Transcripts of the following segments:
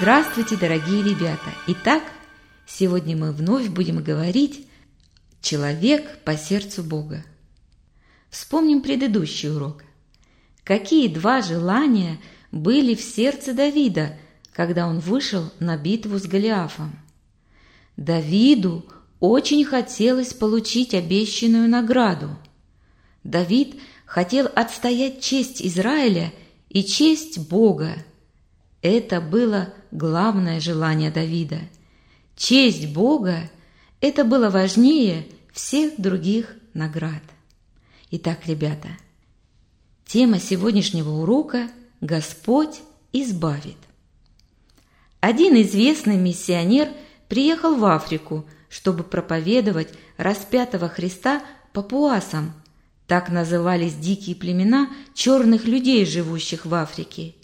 Здравствуйте, дорогие ребята! Итак, сегодня мы вновь будем говорить «Человек по сердцу Бога». Вспомним предыдущий урок. Какие два желания были в сердце Давида, когда он вышел на битву с Голиафом? Давиду очень хотелось получить обещанную награду. Давид хотел отстоять честь Израиля и честь Бога – это было главное желание Давида. Честь Бога – это было важнее всех других наград. Итак, ребята, тема сегодняшнего урока – «Господь избавит». Один известный миссионер приехал в Африку, чтобы проповедовать распятого Христа папуасам – так назывались дикие племена черных людей, живущих в Африке –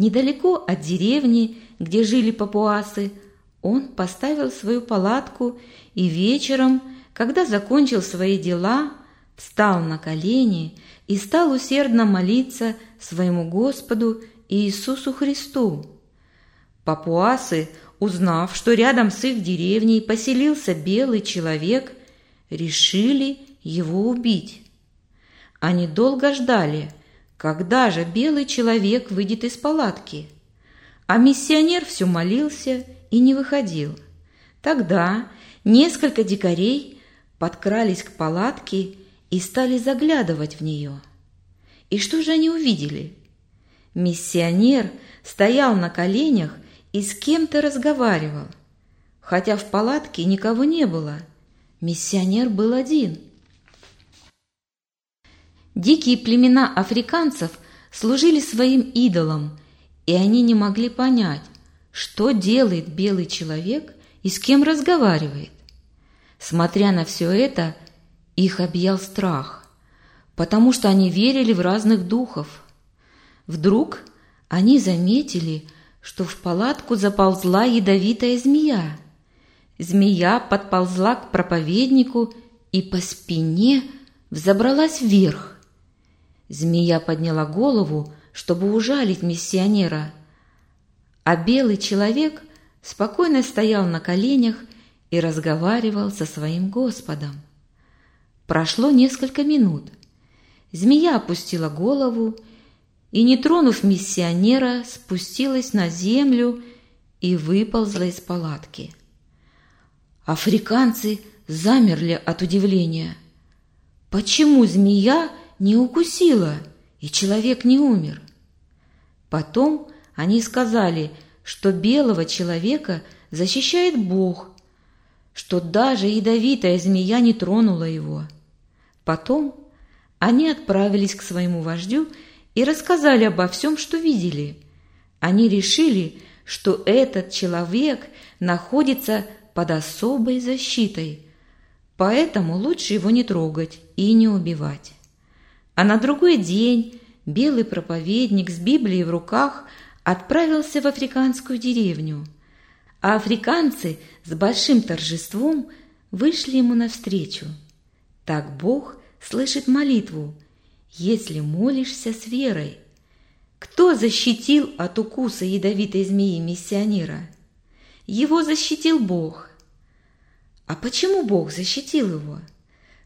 Недалеко от деревни, где жили папуасы, он поставил свою палатку и вечером, когда закончил свои дела, встал на колени и стал усердно молиться своему Господу Иисусу Христу. Папуасы, узнав, что рядом с их деревней поселился белый человек, решили его убить. Они долго ждали, когда же белый человек выйдет из палатки. А миссионер все молился и не выходил. Тогда несколько дикарей подкрались к палатке и стали заглядывать в нее. И что же они увидели? Миссионер стоял на коленях и с кем-то разговаривал. Хотя в палатке никого не было, миссионер был один. Дикие племена африканцев служили своим идолам, и они не могли понять, что делает белый человек и с кем разговаривает. Смотря на все это, их объял страх, потому что они верили в разных духов. Вдруг они заметили, что в палатку заползла ядовитая змея. Змея подползла к проповеднику и по спине взобралась вверх. Змея подняла голову, чтобы ужалить миссионера, а белый человек спокойно стоял на коленях и разговаривал со своим Господом. Прошло несколько минут. Змея опустила голову и, не тронув миссионера, спустилась на землю и выползла из палатки. Африканцы замерли от удивления. Почему змея не укусила и человек не умер? Потом они сказали, что белого человека защищает Бог, что даже ядовитая змея не тронула его. Потом они отправились к своему вождю и рассказали обо всем, что видели. Они решили, что этот человек находится под особой защитой, поэтому лучше его не трогать и не убивать. А на другой день белый проповедник с Библией в руках отправился в африканскую деревню, а африканцы с большим торжеством вышли ему навстречу. Так Бог слышит молитву, если молишься с верой. Кто защитил от укуса ядовитой змеи миссионера? Его защитил Бог. А почему Бог защитил его?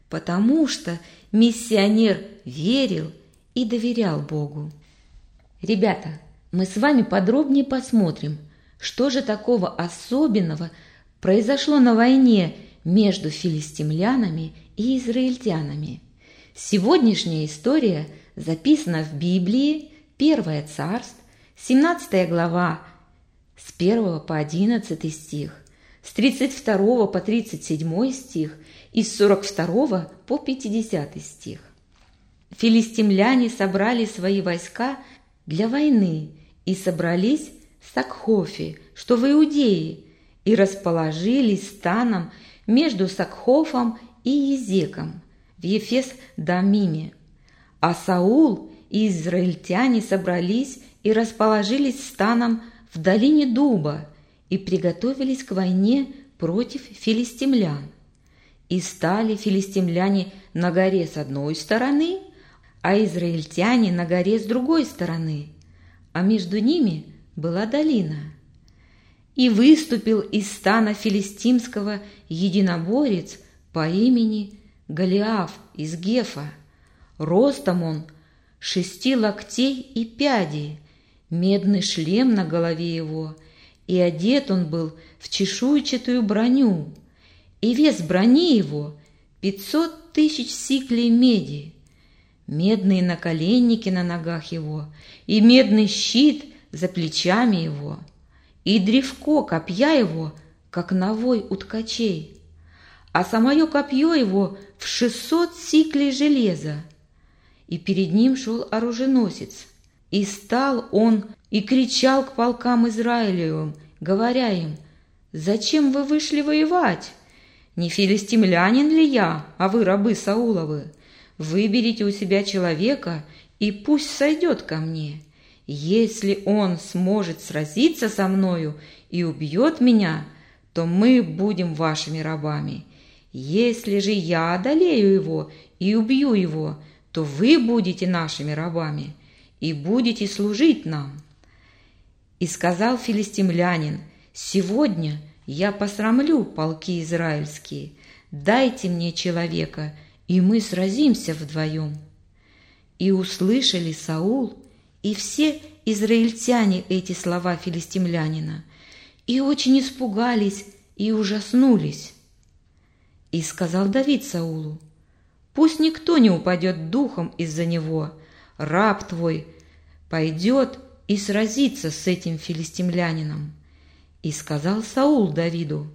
Потому что миссионер верил и доверял Богу. Ребята, мы с вами подробнее посмотрим, что же такого особенного произошло на войне между филистимлянами и израильтянами. Сегодняшняя история записана в Библии, Первое царство, 17 глава, с 1 по 11 стих, с 32 по 37 стих и с 42 по 50 стих. Филистимляне собрали свои войска для войны и собрались в Сакхофе, что в Иудее, и расположились станом между Сакхофом и Езеком в Ефес-Дамиме. А Саул и израильтяне собрались и расположились станом в долине Дуба и приготовились к войне против филистимлян. И стали филистимляне на горе с одной стороны, а израильтяне на горе с другой стороны – а между ними была долина. И выступил из стана филистимского единоборец по имени Голиаф из Гефа. Ростом он шести локтей и пяди, медный шлем на голове его, и одет он был в чешуйчатую броню, и вес брони его пятьсот тысяч сиклей меди медные наколенники на ногах его, и медный щит за плечами его, и древко копья его, как навой у ткачей. а самое копье его в шестьсот сиклей железа. И перед ним шел оруженосец. И стал он и кричал к полкам Израилевым, говоря им, «Зачем вы вышли воевать? Не филистимлянин ли я, а вы рабы Сауловы? Выберите у себя человека, и пусть сойдет ко мне. Если он сможет сразиться со мною и убьет меня, то мы будем вашими рабами. Если же я одолею его и убью его, то вы будете нашими рабами и будете служить нам. И сказал филистимлянин, сегодня я посрамлю полки израильские, дайте мне человека, и мы сразимся вдвоем. И услышали Саул и все израильтяне эти слова филистимлянина, и очень испугались и ужаснулись. И сказал Давид Саулу, «Пусть никто не упадет духом из-за него, раб твой пойдет и сразится с этим филистимлянином». И сказал Саул Давиду,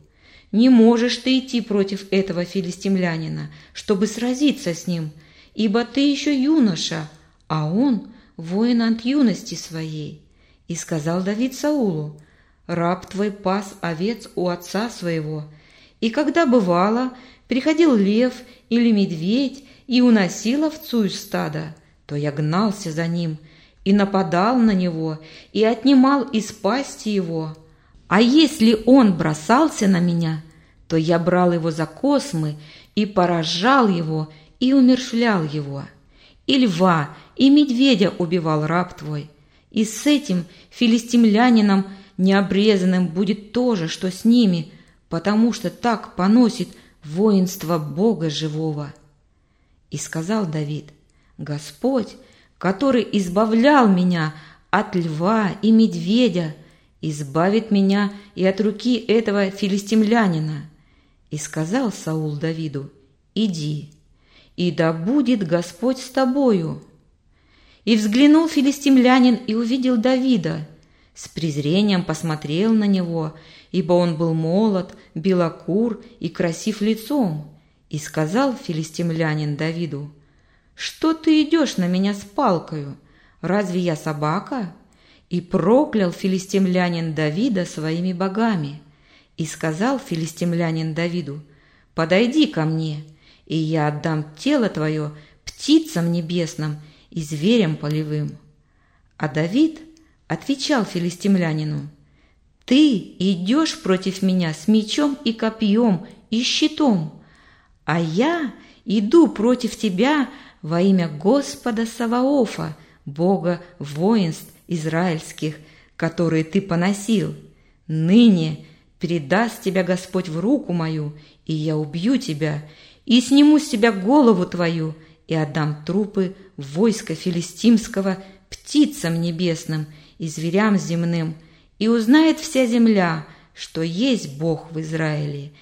«Не можешь ты идти против этого филистимлянина, чтобы сразиться с ним, ибо ты еще юноша, а он воин от юности своей». И сказал Давид Саулу, «Раб твой пас овец у отца своего, и когда бывало, приходил лев или медведь и уносил овцу из стада, то я гнался за ним и нападал на него и отнимал из пасти его. А если он бросался на меня, то я брал его за космы и поражал его и умершлял его. И льва, и медведя убивал раб твой. И с этим филистимлянином необрезанным будет то же, что с ними, потому что так поносит воинство Бога живого. И сказал Давид, Господь, который избавлял меня от льва и медведя, избавит меня и от руки этого филистимлянина. И сказал Саул Давиду, иди, и да будет Господь с тобою. И взглянул филистимлянин и увидел Давида, с презрением посмотрел на него, ибо он был молод, белокур и красив лицом. И сказал филистимлянин Давиду, «Что ты идешь на меня с палкою? Разве я собака?» И проклял филистимлянин Давида своими богами. И сказал филистимлянин Давиду, «Подойди ко мне, и я отдам тело твое птицам небесным и зверям полевым». А Давид отвечал филистимлянину, «Ты идешь против меня с мечом и копьем и щитом, а я иду против тебя во имя Господа Саваофа, Бога воинств израильских, которые ты поносил. Ныне передаст тебя Господь в руку мою, и я убью тебя, и сниму с тебя голову твою, и отдам трупы войска филистимского птицам небесным и зверям земным, и узнает вся земля, что есть Бог в Израиле,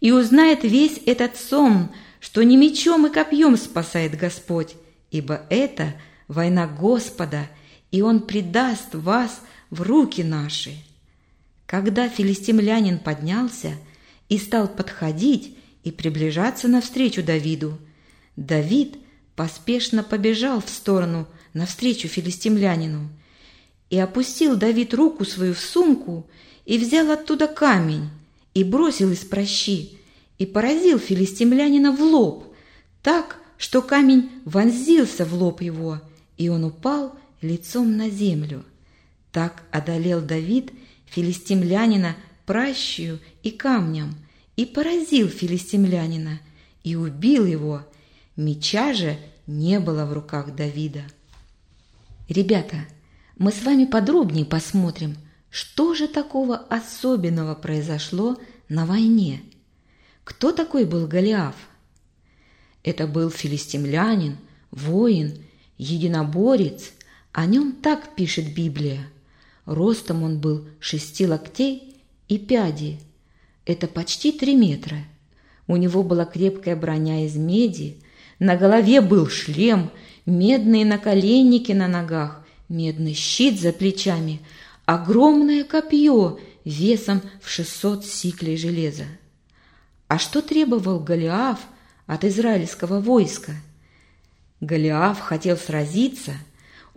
и узнает весь этот сон, что не мечом и копьем спасает Господь, ибо это война Господа, и Он предаст вас в руки наши. Когда филистимлянин поднялся и стал подходить и приближаться навстречу Давиду, Давид поспешно побежал в сторону навстречу филистимлянину. И опустил Давид руку свою в сумку и взял оттуда камень и бросил из прощи, и поразил филистимлянина в лоб, так, что камень вонзился в лоб его, и он упал лицом на землю. Так одолел Давид филистимлянина пращью и камнем, и поразил филистимлянина, и убил его. Меча же не было в руках Давида. Ребята, мы с вами подробнее посмотрим, что же такого особенного произошло на войне. Кто такой был Голиаф? Это был филистимлянин, воин, единоборец. О нем так пишет Библия. Ростом он был шести локтей и пяди. Это почти три метра. У него была крепкая броня из меди, на голове был шлем, медные наколенники на ногах, медный щит за плечами, огромное копье весом в 600 сиклей железа. А что требовал Голиаф от израильского войска? Голиаф хотел сразиться,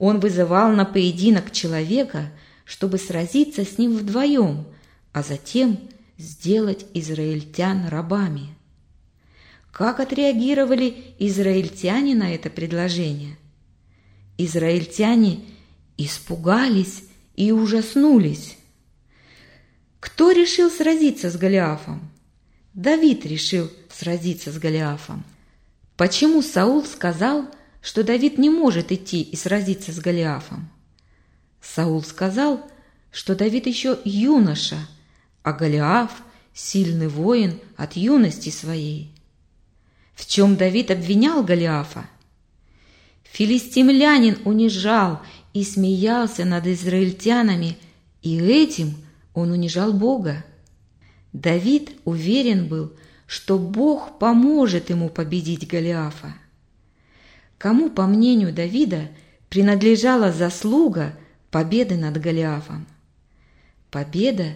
он вызывал на поединок человека, чтобы сразиться с ним вдвоем, а затем сделать израильтян рабами. Как отреагировали израильтяне на это предложение? Израильтяне испугались и ужаснулись. Кто решил сразиться с Голиафом? Давид решил сразиться с Голиафом. Почему Саул сказал, что Давид не может идти и сразиться с Голиафом? Саул сказал, что Давид еще юноша, а Голиаф – сильный воин от юности своей. В чем Давид обвинял Голиафа? Филистимлянин унижал и смеялся над израильтянами, и этим он унижал Бога. Давид уверен был, что Бог поможет ему победить Голиафа. Кому, по мнению Давида, принадлежала заслуга победы над Голиафом? Победа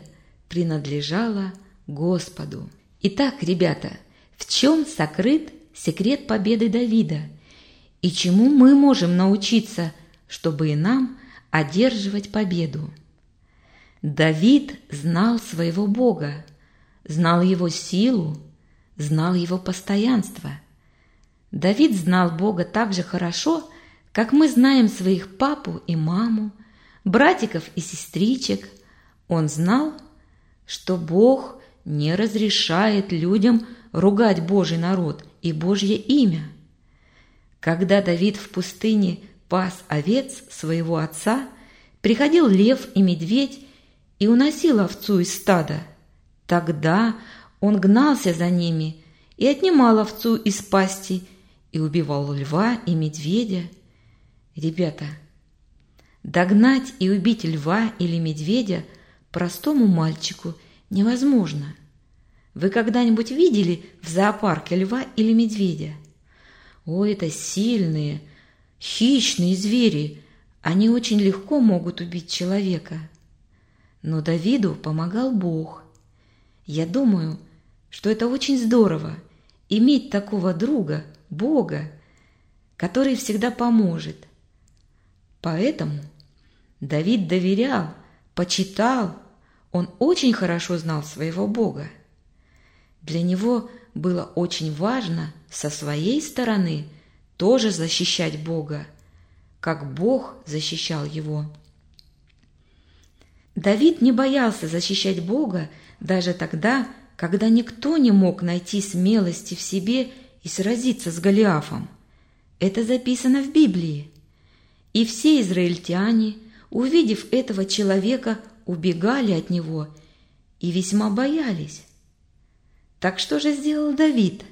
принадлежала Господу. Итак, ребята, в чем сокрыт секрет победы Давида и чему мы можем научиться, чтобы и нам одерживать победу? Давид знал своего Бога, знал его силу, знал его постоянство. Давид знал Бога так же хорошо, как мы знаем своих папу и маму, братиков и сестричек. Он знал, что Бог не разрешает людям ругать Божий народ и Божье имя. Когда Давид в пустыне пас овец своего отца, приходил лев и медведь и уносил овцу из стада. Тогда он гнался за ними и отнимал овцу из пасти и убивал льва и медведя. Ребята, догнать и убить льва или медведя простому мальчику невозможно. Вы когда-нибудь видели в зоопарке льва или медведя? О, это сильные, хищные звери. Они очень легко могут убить человека. Но Давиду помогал Бог. Я думаю, что это очень здорово – иметь такого друга, Бога, который всегда поможет. Поэтому Давид доверял, почитал, он очень хорошо знал своего Бога. Для него было очень важно со своей стороны тоже защищать Бога, как Бог защищал его. Давид не боялся защищать Бога даже тогда, когда никто не мог найти смелости в себе и сразиться с Голиафом. Это записано в Библии. И все израильтяне, увидев этого человека, убегали от него и весьма боялись. Так что же сделал Давид?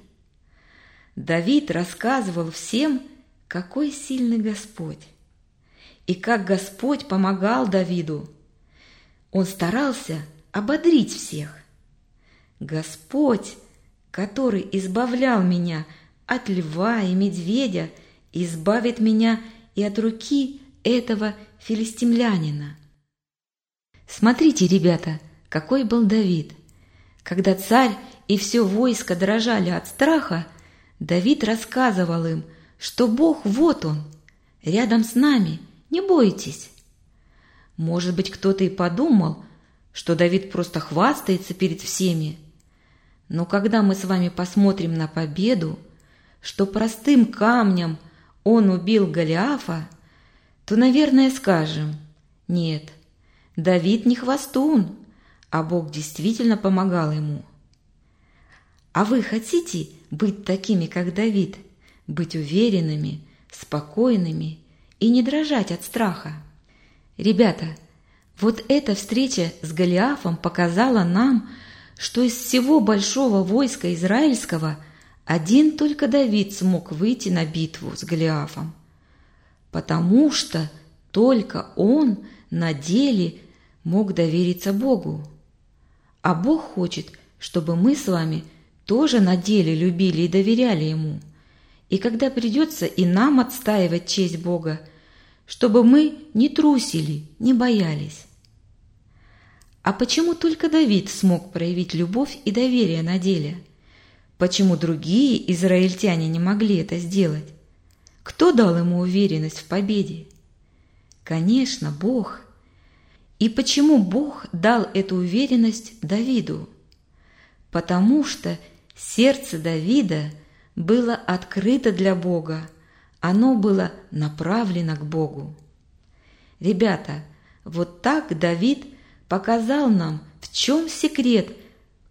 Давид рассказывал всем, какой сильный Господь, и как Господь помогал Давиду – он старался ободрить всех. Господь, который избавлял меня от льва и медведя, избавит меня и от руки этого филистимлянина. Смотрите, ребята, какой был Давид. Когда царь и все войско дрожали от страха, Давид рассказывал им, что Бог вот он, рядом с нами, не бойтесь. Может быть, кто-то и подумал, что Давид просто хвастается перед всеми. Но когда мы с вами посмотрим на победу, что простым камнем он убил Голиафа, то, наверное, скажем, нет, Давид не хвастун, а Бог действительно помогал ему. А вы хотите быть такими, как Давид, быть уверенными, спокойными и не дрожать от страха? Ребята, вот эта встреча с Голиафом показала нам, что из всего большого войска израильского один только Давид смог выйти на битву с Голиафом, потому что только он на деле мог довериться Богу. А Бог хочет, чтобы мы с вами тоже на деле любили и доверяли Ему. И когда придется и нам отстаивать честь Бога, чтобы мы не трусили, не боялись. А почему только Давид смог проявить любовь и доверие на деле? Почему другие израильтяне не могли это сделать? Кто дал ему уверенность в победе? Конечно, Бог. И почему Бог дал эту уверенность Давиду? Потому что сердце Давида было открыто для Бога, оно было направлено к Богу. Ребята, вот так Давид показал нам, в чем секрет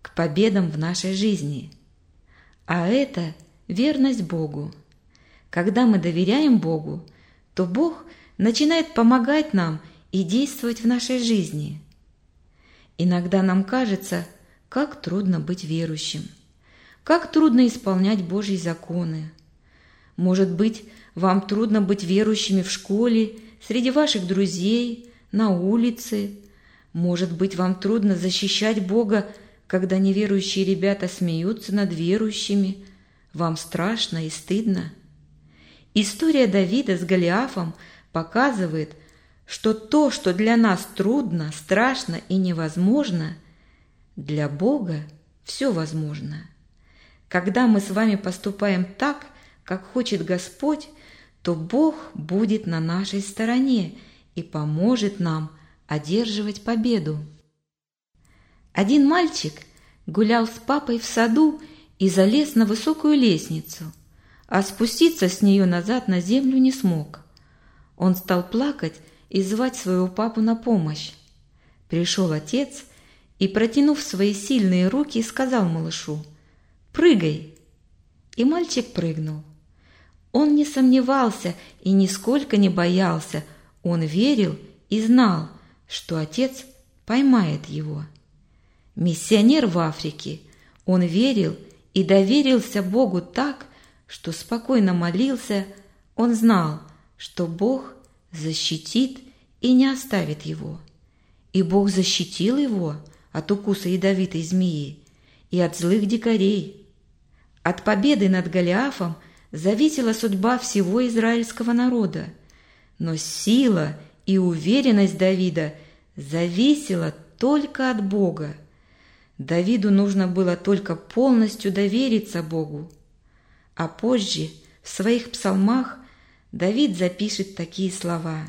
к победам в нашей жизни. А это верность Богу. Когда мы доверяем Богу, то Бог начинает помогать нам и действовать в нашей жизни. Иногда нам кажется, как трудно быть верующим, как трудно исполнять Божьи законы. Может быть, вам трудно быть верующими в школе, среди ваших друзей, на улице. Может быть, вам трудно защищать Бога, когда неверующие ребята смеются над верующими. Вам страшно и стыдно. История Давида с Голиафом показывает, что то, что для нас трудно, страшно и невозможно, для Бога все возможно. Когда мы с вами поступаем так, как хочет Господь, то Бог будет на нашей стороне и поможет нам одерживать победу. Один мальчик гулял с папой в саду и залез на высокую лестницу, а спуститься с нее назад на землю не смог. Он стал плакать и звать своего папу на помощь. Пришел отец и, протянув свои сильные руки, сказал малышу «Прыгай!» И мальчик прыгнул. Он не сомневался и нисколько не боялся, он верил и знал, что отец поймает его. Миссионер в Африке, он верил и доверился Богу так, что спокойно молился, он знал, что Бог защитит и не оставит его. И Бог защитил его от укуса ядовитой змеи и от злых дикарей. От победы над Голиафом зависела судьба всего израильского народа, но сила и уверенность Давида зависела только от Бога. Давиду нужно было только полностью довериться Богу. А позже в своих псалмах Давид запишет такие слова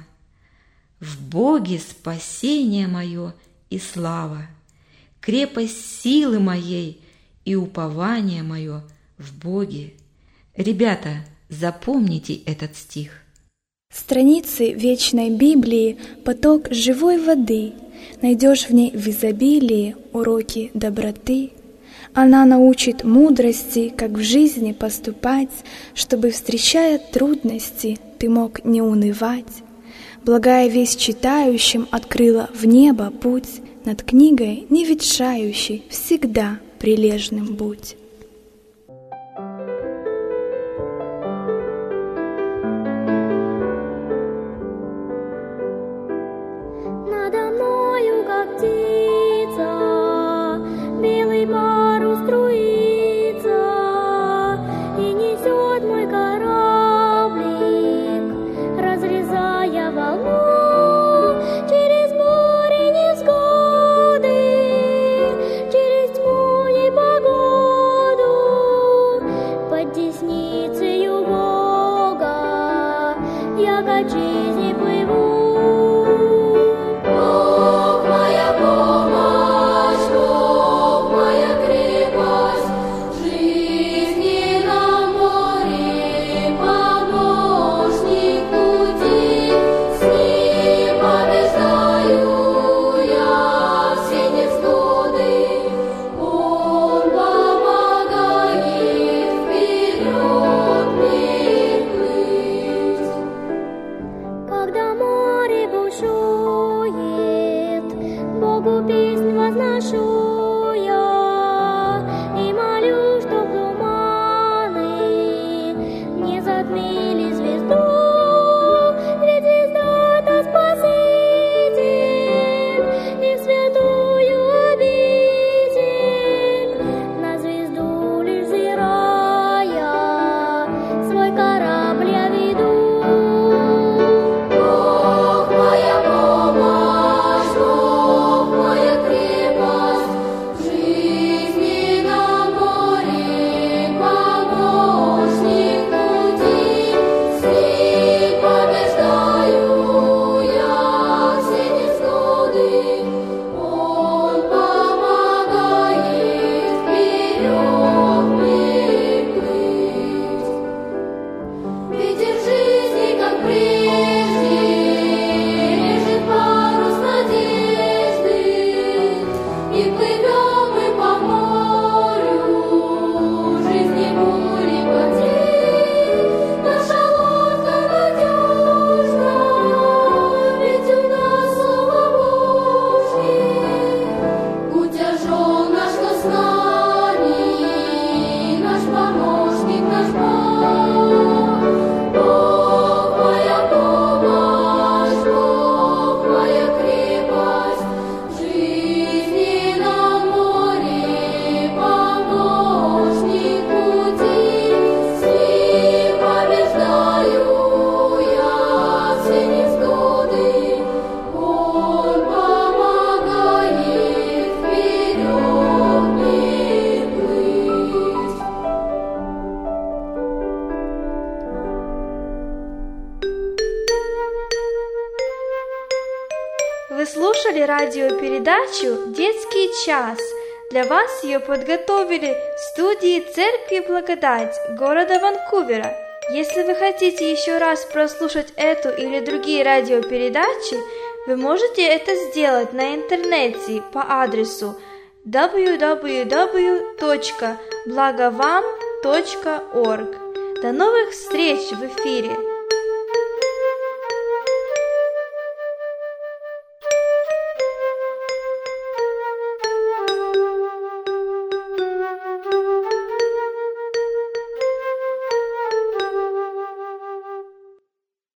«В Боге спасение мое и слава, крепость силы моей и упование мое в Боге». Ребята, запомните этот стих. Страницы вечной Библии — поток живой воды. Найдешь в ней в изобилии уроки доброты. Она научит мудрости, как в жизни поступать, чтобы, встречая трудности, ты мог не унывать. Благая весть читающим открыла в небо путь, над книгой не ветшающей, всегда прилежным будь. me. Радиопередачу «Детский час». Для вас ее подготовили в студии Церкви Благодать города Ванкувера. Если вы хотите еще раз прослушать эту или другие радиопередачи, вы можете это сделать на интернете по адресу www.blagovam.org. До новых встреч в эфире!